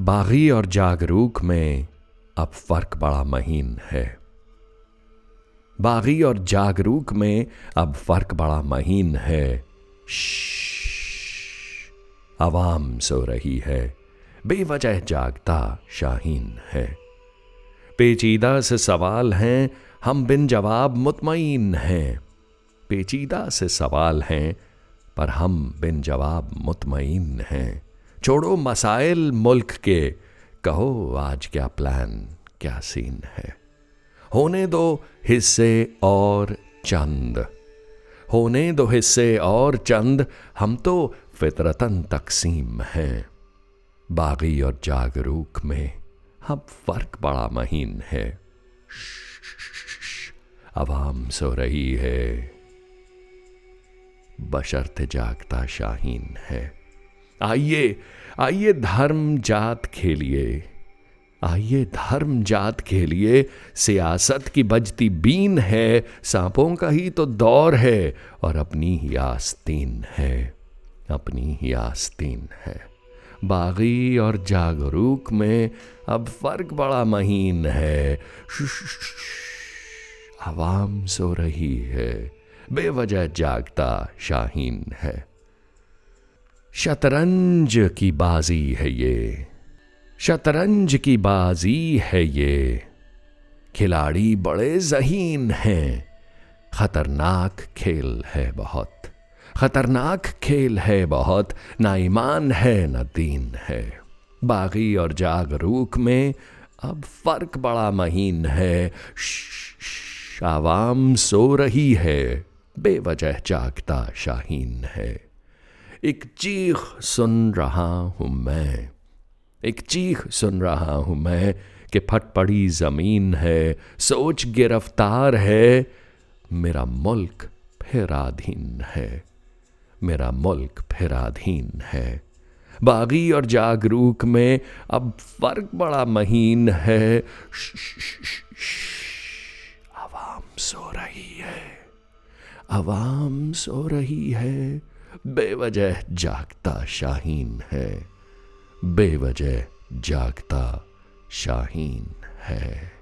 बागी और जागरूक में अब फ़र्क बड़ा महीन है। बागी और जागरूक में अब फ़र्क बड़ा महीन है। आवाम सो रही है बेवजह जागता शाहीन है पेचीदा से सवाल हैं हम बिन जवाब मुतमईन हैं पेचीदा से सवाल हैं पर हम बिन जवाब मुतमईन हैं छोड़ो मसाइल मुल्क के। कहो आज क्या प्लान, क्या सीन है? होने दो हिस्से और चंद। होने दो हिस्से और चंद, हम तो फितरतन तकसीम हैं। बागी और जागरूक में हम फ़र्क बड़ा महीन है। आवाम सो रही है। बशर्त जागता शाहीन है। आइए आइए धर्म जात खेलिए। आइए धर्म जात खेलिए। सियासत की बजती बीन है, सांपों का ही तो दौर है, और अपनी ही आस्तीन है, अपनी ही आस्तीन है। बागी और जागरूक में अब फ़र्क बड़ा महीन है। आवाम सो रही है, बेवजह जागता शाहीन है। शतरंज की बाजी है ये। शतरंज की बाजी है ये। खिलाड़ी बड़े जहीन हैं। खतरनाक खेल है बहुत। खतरनाक खेल है बहुत। ना ईमान है, न दीन है। बागी और जागरूक में अब फ़र्क बड़ा महीन है। आवाम सो रही है। बेवजह जागता शाहीन है। एक चीख सुन रहा हूँ मैं। एक चीख सुन रहा हूँ मैं कि फट पड़ी ज़मीन है, सोच गिरफ़्तार है। मेरा मुल्क फिर आधीन है, मेरा मुल्क फिर अधीन है। बागी और जागरूक में अब फ़र्क बड़ा महीन है। आवाम सो रही है, आवाम सो रही है। बेवजह जागता शाहीन है। बेवजह जागता शाहीन है।